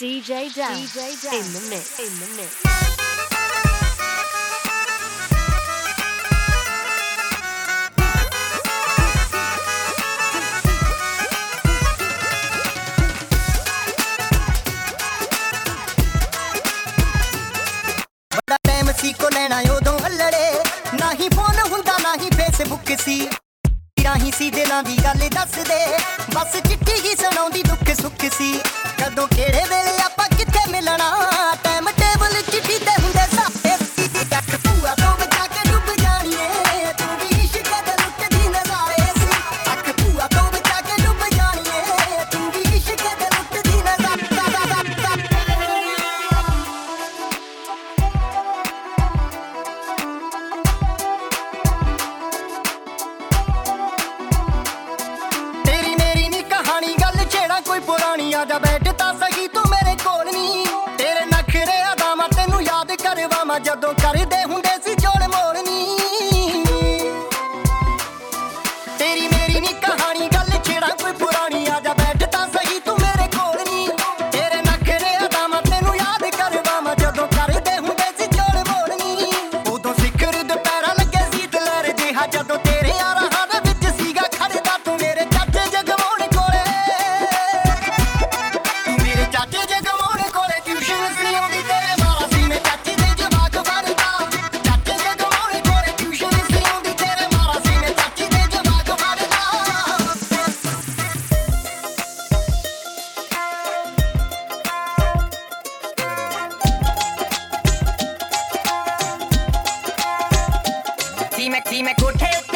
DJ Down, DJ Down. in the mix, in the mix. को लेना यो दो लड़े ना ही फ़ोन हुंदा ना ही फेसबुक सी ਰਾਹੀਂ ਸੀ ਦਿਲਾਂ ਦੀ ਗੱਲ ਦੱਸ ਦੇ ਬਸ ਚਿੱਠੀ ਹੀ ਸੁਣਾਉਂਦੀ ਦੁੱਖ ਸੁੱਖ ਸੀ ਕਦੋਂ ਕਿਹੜੇ ਆਜਾ ਬੈਠ ਤਾਂ ਸਹੀ, ਤੂੰ ਮੇਰੇ ਕੋਲ ਨਹੀਂ ਤੇਰੇ ਨਖਰੇ ਅਦਾ ਮੈਂ ਤੈਨੂੰ ਯਾਦ ਕਰਵਾਵਾਂ। ਜਦੋਂ ਕਰਦੇ ਹੁੰਦੇ see me, see me good help.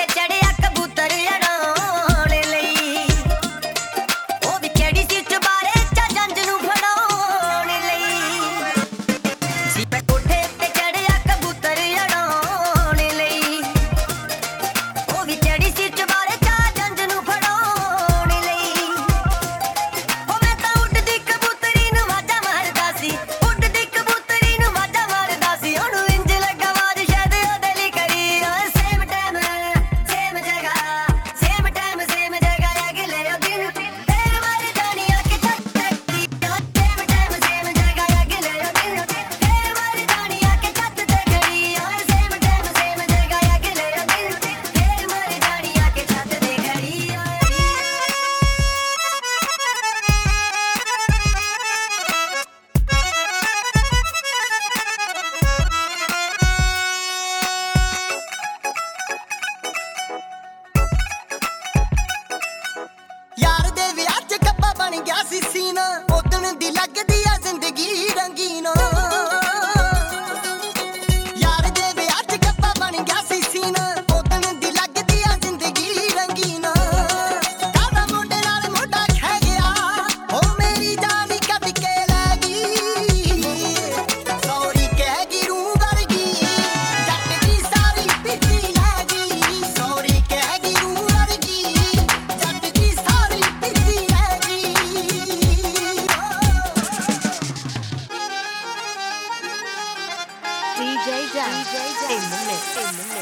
Amen. Amen.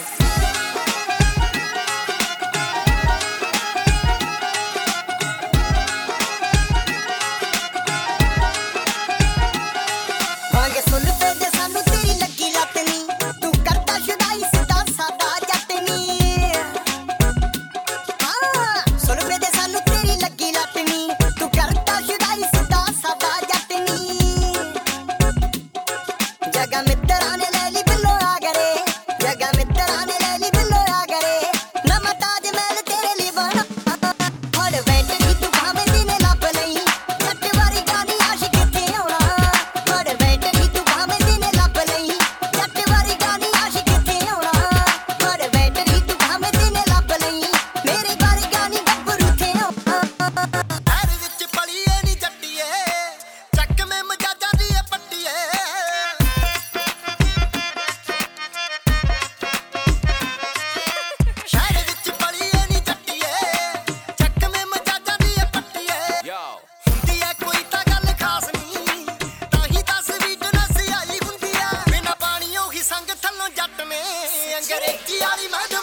gerektiği yani ben de